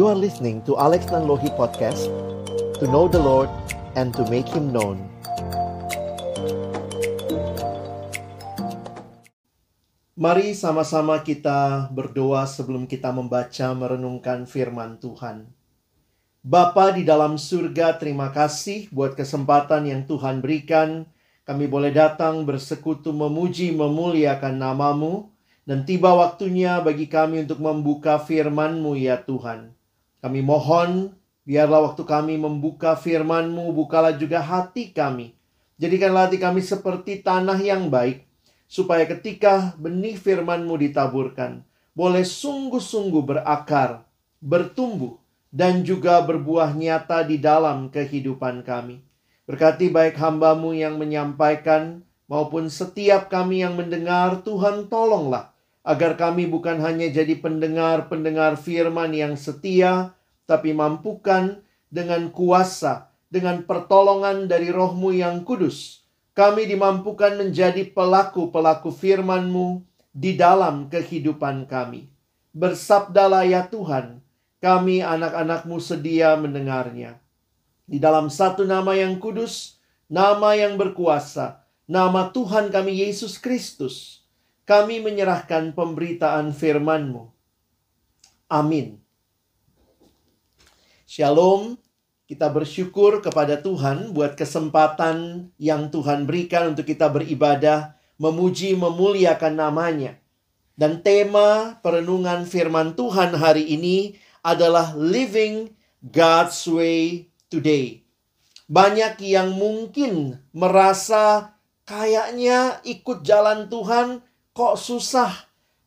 You are listening to Alex Nanlohi Podcast To know the Lord and to make Him known Mari sama-sama kita berdoa sebelum kita membaca merenungkan firman Tuhan. Bapa di dalam surga, terima kasih buat kesempatan yang Tuhan berikan. Kami boleh datang bersekutu memuji memuliakan namamu. Dan tiba waktunya bagi kami untuk membuka firman-Mu ya Tuhan. Kami mohon, biarlah waktu kami membuka firman-Mu, bukalah juga hati kami. Jadikanlah hati kami seperti tanah yang baik, supaya ketika benih firman-Mu ditaburkan, boleh sungguh-sungguh berakar, bertumbuh, dan juga berbuah nyata di dalam kehidupan kami. Berkati baik hambamu yang menyampaikan, maupun setiap kami yang mendengar, Tuhan tolonglah agar kami bukan hanya jadi pendengar-pendengar firman yang setia, tapi mampukan dengan kuasa, dengan pertolongan dari rohmu yang kudus, kami dimampukan menjadi pelaku-pelaku firman-Mu di dalam kehidupan kami. Bersabdalah ya Tuhan, kami anak-anakmu sedia mendengarnya. Di dalam satu nama yang kudus, nama yang berkuasa, nama Tuhan kami Yesus Kristus, kami menyerahkan pemberitaan firman-Mu. Amin. Shalom. Kita bersyukur kepada Tuhan buat kesempatan yang Tuhan berikan untuk kita beribadah, memuji, memuliakan namanya. Dan tema perenungan firman Tuhan hari ini adalah Living God's Way Today. Banyak yang mungkin merasa kayaknya ikut jalan Tuhan kok susah.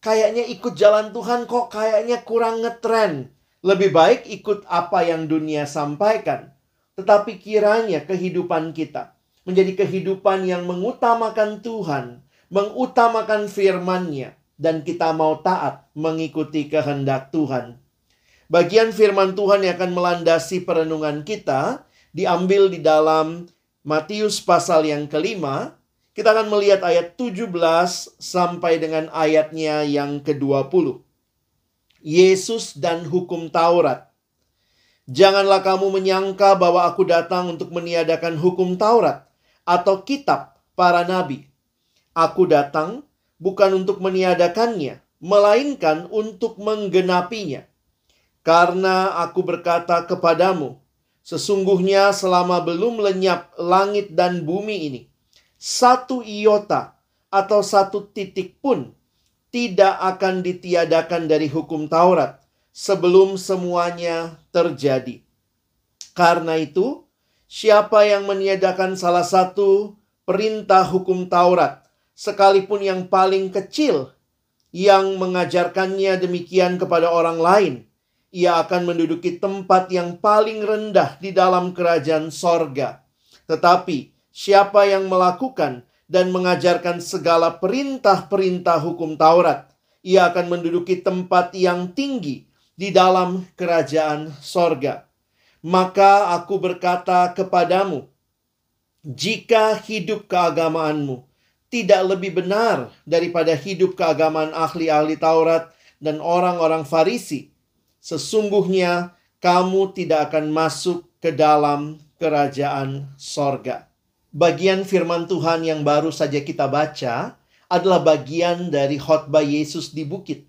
Kayaknya ikut jalan Tuhan kok kayaknya kurang ngetren. Lebih baik ikut apa yang dunia sampaikan. Tetapi kiranya kehidupan kita menjadi kehidupan yang mengutamakan Tuhan, mengutamakan firman-Nya, dan kita mau taat mengikuti kehendak Tuhan. Bagian firman Tuhan yang akan melandasi perenungan kita diambil di dalam Matius pasal yang kelima kita akan melihat ayat 17 sampai dengan ayatnya yang ke-20. Yesus dan hukum Taurat. Janganlah kamu menyangka bahwa aku datang untuk meniadakan hukum Taurat atau kitab para nabi. Aku datang bukan untuk meniadakannya, melainkan untuk menggenapinya. Karena aku berkata kepadamu, sesungguhnya selama belum lenyap langit dan bumi ini, satu iota atau satu titik pun tidak akan ditiadakan dari hukum Taurat sebelum semuanya terjadi. Karena itu, siapa yang meniadakan salah satu perintah hukum Taurat, sekalipun yang paling kecil, yang mengajarkannya demikian kepada orang lain, ia akan menduduki tempat yang paling rendah di dalam kerajaan sorga. Tetapi siapa yang melakukan dan mengajarkan segala perintah-perintah hukum Taurat, ia akan menduduki tempat yang tinggi di dalam kerajaan sorga. Maka aku berkata kepadamu, jika hidup keagamaanmu tidak lebih benar daripada hidup keagamaan ahli-ahli Taurat dan orang-orang Farisi, sesungguhnya kamu tidak akan masuk ke dalam kerajaan sorga bagian firman Tuhan yang baru saja kita baca adalah bagian dari khotbah Yesus di bukit.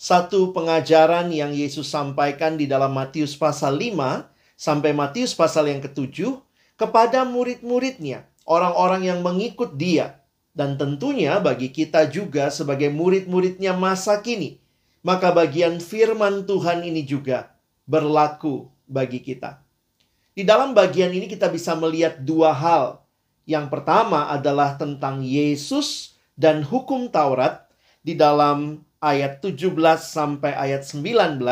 Satu pengajaran yang Yesus sampaikan di dalam Matius pasal 5 sampai Matius pasal yang ketujuh kepada murid-muridnya, orang-orang yang mengikut dia. Dan tentunya bagi kita juga sebagai murid-muridnya masa kini. Maka bagian firman Tuhan ini juga berlaku bagi kita. Di dalam bagian ini kita bisa melihat dua hal yang pertama adalah tentang Yesus dan hukum Taurat di dalam ayat 17 sampai ayat 19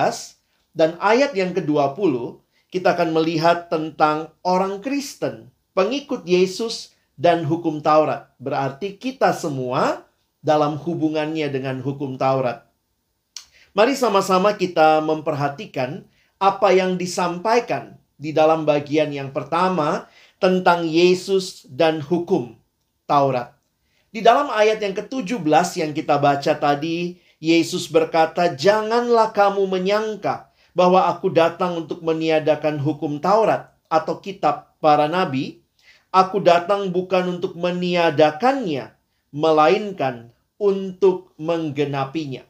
dan ayat yang ke-20 kita akan melihat tentang orang Kristen, pengikut Yesus dan hukum Taurat. Berarti kita semua dalam hubungannya dengan hukum Taurat. Mari sama-sama kita memperhatikan apa yang disampaikan di dalam bagian yang pertama tentang Yesus dan hukum Taurat. Di dalam ayat yang ke-17 yang kita baca tadi, Yesus berkata, "Janganlah kamu menyangka bahwa aku datang untuk meniadakan hukum Taurat atau kitab para nabi, aku datang bukan untuk meniadakannya, melainkan untuk menggenapinya.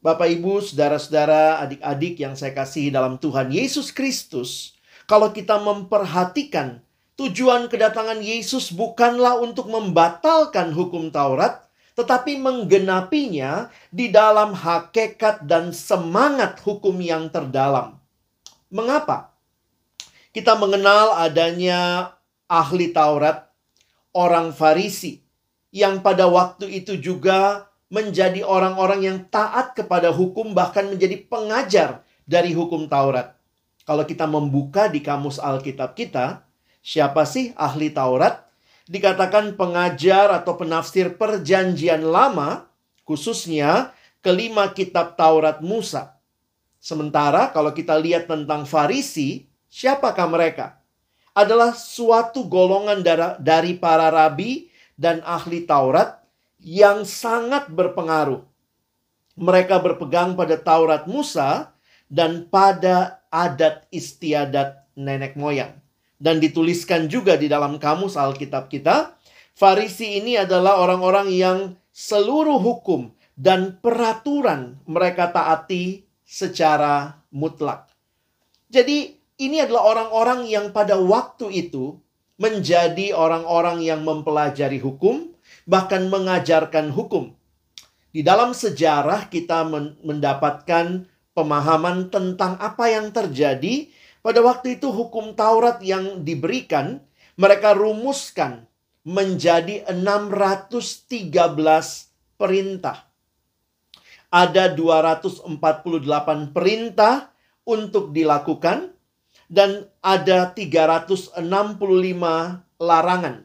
Bapak, ibu, saudara-saudara, adik-adik yang saya kasihi dalam Tuhan Yesus Kristus, kalau kita memperhatikan tujuan kedatangan Yesus bukanlah untuk membatalkan hukum Taurat, tetapi menggenapinya di dalam hakikat dan semangat hukum yang terdalam. Mengapa? Kita mengenal adanya ahli Taurat, orang Farisi, yang pada waktu itu juga menjadi orang-orang yang taat kepada hukum, bahkan menjadi pengajar dari hukum Taurat. Kalau kita membuka di kamus Alkitab kita, siapa sih ahli Taurat? Dikatakan pengajar atau penafsir Perjanjian Lama, khususnya kelima kitab Taurat Musa. Sementara kalau kita lihat tentang Farisi, siapakah mereka? Adalah suatu golongan dari para rabi dan ahli Taurat yang sangat berpengaruh. Mereka berpegang pada Taurat Musa dan pada adat istiadat nenek moyang. Dan dituliskan juga di dalam kamus Alkitab kita, Farisi ini adalah orang-orang yang seluruh hukum dan peraturan mereka taati secara mutlak. Jadi ini adalah orang-orang yang pada waktu itu menjadi orang-orang yang mempelajari hukum, bahkan mengajarkan hukum. Di dalam sejarah kita mendapatkan pemahaman tentang apa yang terjadi pada waktu itu hukum Taurat yang diberikan mereka rumuskan menjadi 613 perintah. Ada 248 perintah untuk dilakukan dan ada 365 larangan.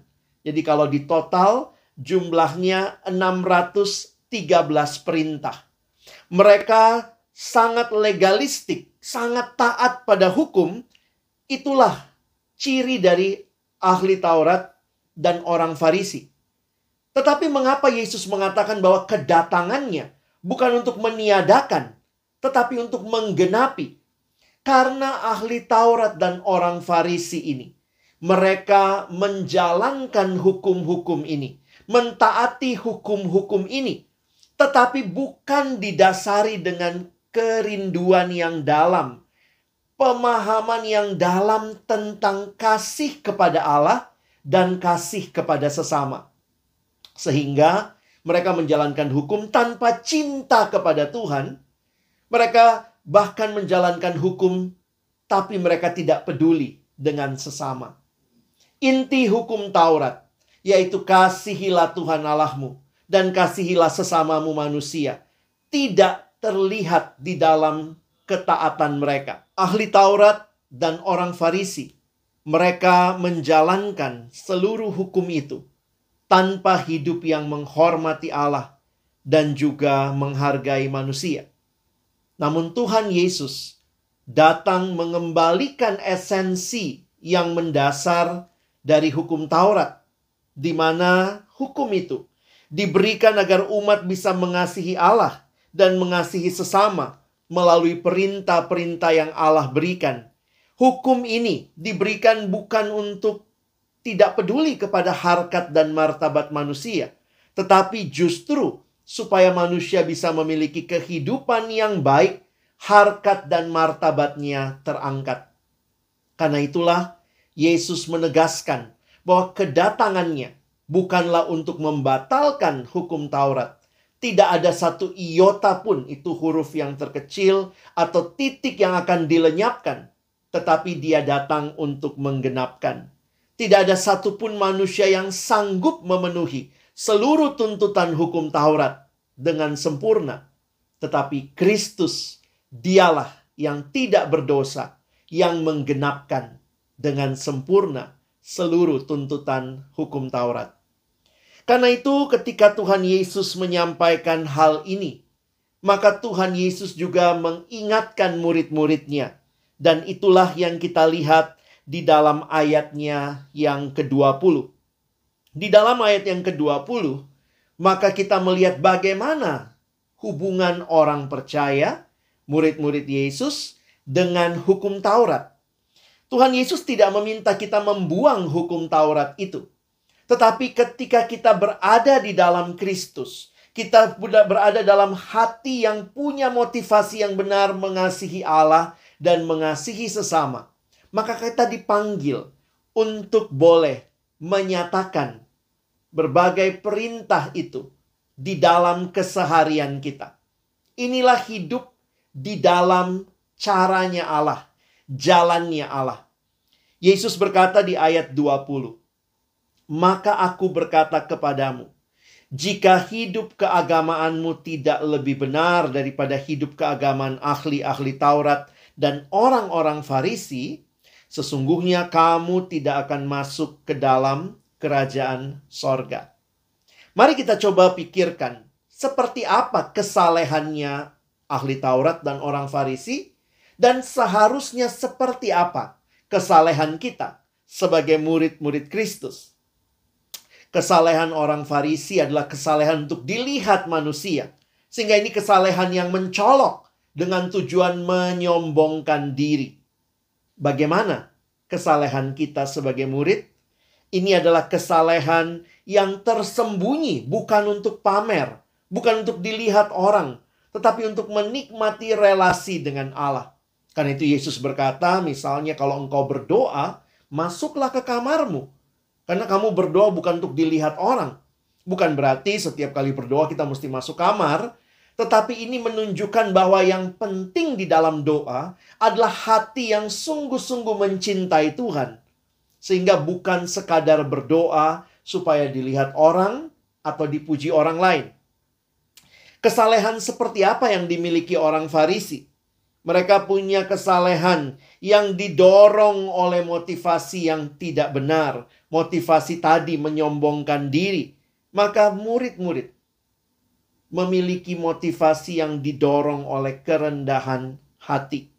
Jadi kalau di total jumlahnya 613 perintah. Mereka sangat legalistik, sangat taat pada hukum. Itulah ciri dari ahli Taurat dan orang Farisi. Tetapi mengapa Yesus mengatakan bahwa kedatangannya bukan untuk meniadakan, tetapi untuk menggenapi? Karena ahli Taurat dan orang Farisi ini, mereka menjalankan hukum-hukum ini mentaati hukum-hukum ini, tetapi bukan didasari dengan kerinduan yang dalam, pemahaman yang dalam tentang kasih kepada Allah dan kasih kepada sesama, sehingga mereka menjalankan hukum tanpa cinta kepada Tuhan. Mereka bahkan menjalankan hukum, tapi mereka tidak peduli dengan sesama. Inti hukum Taurat yaitu kasihilah Tuhan Allahmu dan kasihilah sesamamu manusia. Tidak terlihat di dalam ketaatan mereka. Ahli Taurat dan orang Farisi, mereka menjalankan seluruh hukum itu tanpa hidup yang menghormati Allah dan juga menghargai manusia. Namun Tuhan Yesus datang mengembalikan esensi yang mendasar dari hukum Taurat di mana hukum itu diberikan agar umat bisa mengasihi Allah dan mengasihi sesama melalui perintah-perintah yang Allah berikan. Hukum ini diberikan bukan untuk tidak peduli kepada harkat dan martabat manusia, tetapi justru supaya manusia bisa memiliki kehidupan yang baik, harkat dan martabatnya terangkat. Karena itulah Yesus menegaskan bahwa kedatangannya bukanlah untuk membatalkan hukum Taurat. Tidak ada satu iota pun itu huruf yang terkecil atau titik yang akan dilenyapkan. Tetapi dia datang untuk menggenapkan. Tidak ada satupun manusia yang sanggup memenuhi seluruh tuntutan hukum Taurat dengan sempurna. Tetapi Kristus, dialah yang tidak berdosa, yang menggenapkan dengan sempurna seluruh tuntutan hukum Taurat. Karena itu, ketika Tuhan Yesus menyampaikan hal ini, maka Tuhan Yesus juga mengingatkan murid-muridnya, dan itulah yang kita lihat di dalam ayatnya yang ke-20. Di dalam ayat yang ke-20, maka kita melihat bagaimana hubungan orang percaya, murid-murid Yesus dengan hukum Taurat. Tuhan Yesus tidak meminta kita membuang hukum Taurat itu. Tetapi ketika kita berada di dalam Kristus, kita berada dalam hati yang punya motivasi yang benar mengasihi Allah dan mengasihi sesama, maka kita dipanggil untuk boleh menyatakan berbagai perintah itu di dalam keseharian kita. Inilah hidup di dalam caranya Allah, jalannya Allah. Yesus berkata di ayat 20, "Maka aku berkata kepadamu, jika hidup keagamaanmu tidak lebih benar daripada hidup keagamaan ahli-ahli Taurat dan orang-orang Farisi, sesungguhnya kamu tidak akan masuk ke dalam kerajaan sorga. Mari kita coba pikirkan, seperti apa kesalehannya ahli Taurat dan orang Farisi, dan seharusnya seperti apa kesalehan kita sebagai murid-murid Kristus. Kesalehan orang Farisi adalah kesalehan untuk dilihat manusia. Sehingga ini kesalehan yang mencolok dengan tujuan menyombongkan diri. Bagaimana kesalehan kita sebagai murid? Ini adalah kesalehan yang tersembunyi, bukan untuk pamer, bukan untuk dilihat orang, tetapi untuk menikmati relasi dengan Allah. Karena itu Yesus berkata, misalnya kalau engkau berdoa, masuklah ke kamarmu. Karena kamu berdoa bukan untuk dilihat orang. Bukan berarti setiap kali berdoa kita mesti masuk kamar, tetapi ini menunjukkan bahwa yang penting di dalam doa adalah hati yang sungguh-sungguh mencintai Tuhan. Sehingga bukan sekadar berdoa supaya dilihat orang atau dipuji orang lain. Kesalehan seperti apa yang dimiliki orang Farisi? Mereka punya kesalehan yang didorong oleh motivasi yang tidak benar. Motivasi tadi menyombongkan diri. Maka murid-murid memiliki motivasi yang didorong oleh kerendahan hati.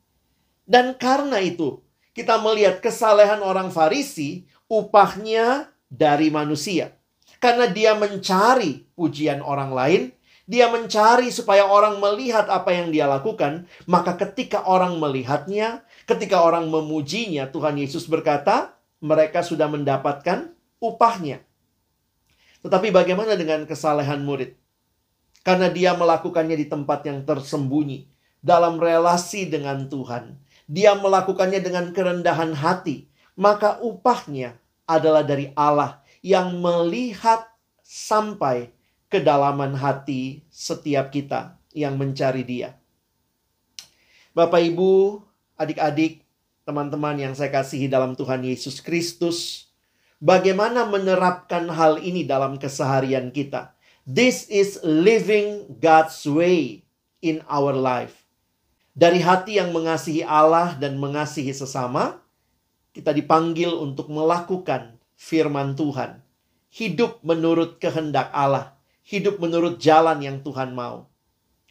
Dan karena itu, kita melihat kesalehan orang Farisi, upahnya dari manusia. Karena dia mencari pujian orang lain, dia mencari supaya orang melihat apa yang dia lakukan, maka ketika orang melihatnya, ketika orang memujinya, Tuhan Yesus berkata, mereka sudah mendapatkan upahnya. Tetapi bagaimana dengan kesalehan murid? Karena dia melakukannya di tempat yang tersembunyi. Dalam relasi dengan Tuhan. Dia melakukannya dengan kerendahan hati. Maka upahnya adalah dari Allah yang melihat sampai kedalaman hati setiap kita yang mencari dia. Bapak Ibu, adik-adik, teman-teman yang saya kasihi dalam Tuhan Yesus Kristus, bagaimana menerapkan hal ini dalam keseharian kita? This is living God's way in our life. Dari hati yang mengasihi Allah dan mengasihi sesama, kita dipanggil untuk melakukan firman Tuhan. Hidup menurut kehendak Allah. Hidup menurut jalan yang Tuhan mau.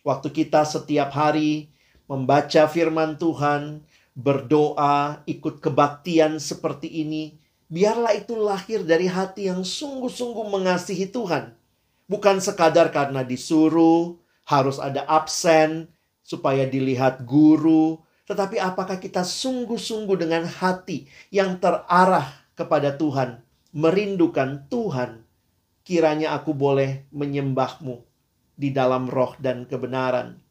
Waktu kita setiap hari membaca firman Tuhan, berdoa, ikut kebaktian seperti ini, biarlah itu lahir dari hati yang sungguh-sungguh mengasihi Tuhan Bukan sekadar karena disuruh, harus ada absen supaya dilihat guru, tetapi apakah kita sungguh-sungguh dengan hati yang terarah kepada Tuhan, merindukan Tuhan, kiranya aku boleh menyembahmu di dalam roh dan kebenaran.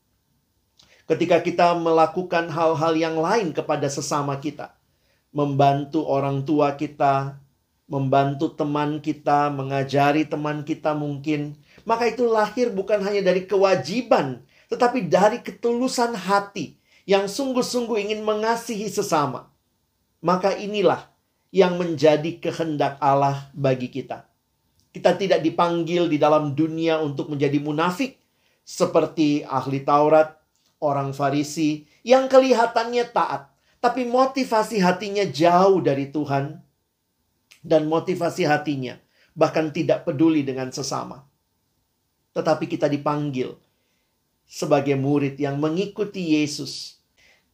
Ketika kita melakukan hal-hal yang lain kepada sesama kita, membantu orang tua kita, membantu teman kita, mengajari teman kita mungkin, maka itu lahir bukan hanya dari kewajiban, tetapi dari ketulusan hati yang sungguh-sungguh ingin mengasihi sesama. Maka inilah yang menjadi kehendak Allah bagi kita. Kita tidak dipanggil di dalam dunia untuk menjadi munafik seperti ahli Taurat, orang Farisi yang kelihatannya taat, tapi motivasi hatinya jauh dari Tuhan dan motivasi hatinya, bahkan tidak peduli dengan sesama. Tetapi kita dipanggil sebagai murid yang mengikuti Yesus.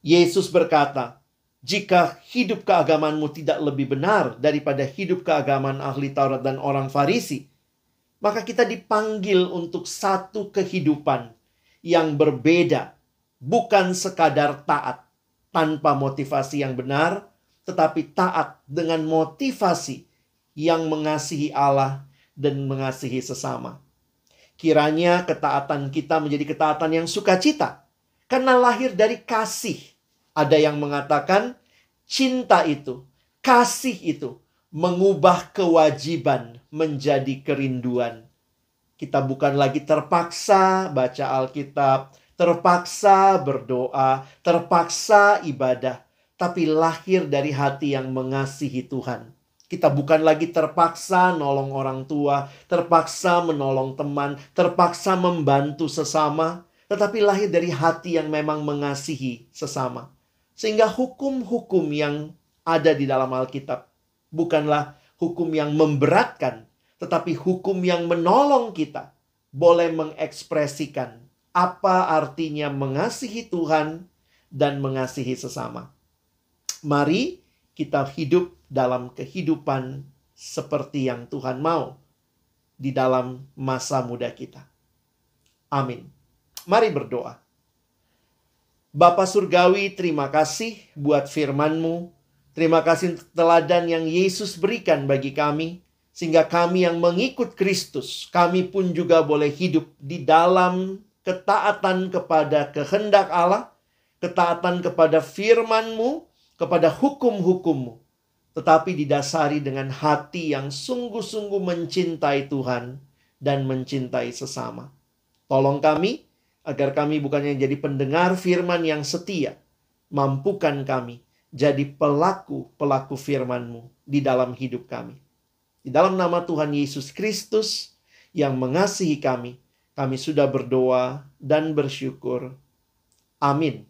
Yesus berkata, "Jika hidup keagamanmu tidak lebih benar daripada hidup keagamaan ahli Taurat dan orang Farisi, maka kita dipanggil untuk satu kehidupan yang berbeda bukan sekadar taat tanpa motivasi yang benar, tetapi taat dengan motivasi yang mengasihi Allah dan mengasihi sesama. Kiranya ketaatan kita menjadi ketaatan yang sukacita, karena lahir dari kasih. Ada yang mengatakan cinta itu, kasih itu mengubah kewajiban menjadi kerinduan. Kita bukan lagi terpaksa baca Alkitab, terpaksa berdoa, terpaksa ibadah, tapi lahir dari hati yang mengasihi Tuhan. Kita bukan lagi terpaksa nolong orang tua, terpaksa menolong teman, terpaksa membantu sesama, tetapi lahir dari hati yang memang mengasihi sesama. Sehingga hukum-hukum yang ada di dalam Alkitab bukanlah hukum yang memberatkan, tetapi hukum yang menolong kita boleh mengekspresikan apa artinya mengasihi Tuhan dan mengasihi sesama. Mari kita hidup dalam kehidupan seperti yang Tuhan mau di dalam masa muda kita. Amin. Mari berdoa. Bapa Surgawi, terima kasih buat firman-Mu. Terima kasih teladan yang Yesus berikan bagi kami. Sehingga kami yang mengikut Kristus, kami pun juga boleh hidup di dalam ketaatan kepada kehendak Allah, ketaatan kepada firman-Mu, kepada hukum-hukum-Mu, tetapi didasari dengan hati yang sungguh-sungguh mencintai Tuhan dan mencintai sesama. Tolong kami agar kami bukannya jadi pendengar firman yang setia, mampukan kami jadi pelaku-pelaku firman-Mu di dalam hidup kami. Di dalam nama Tuhan Yesus Kristus yang mengasihi kami, kami sudah berdoa dan bersyukur. Amin.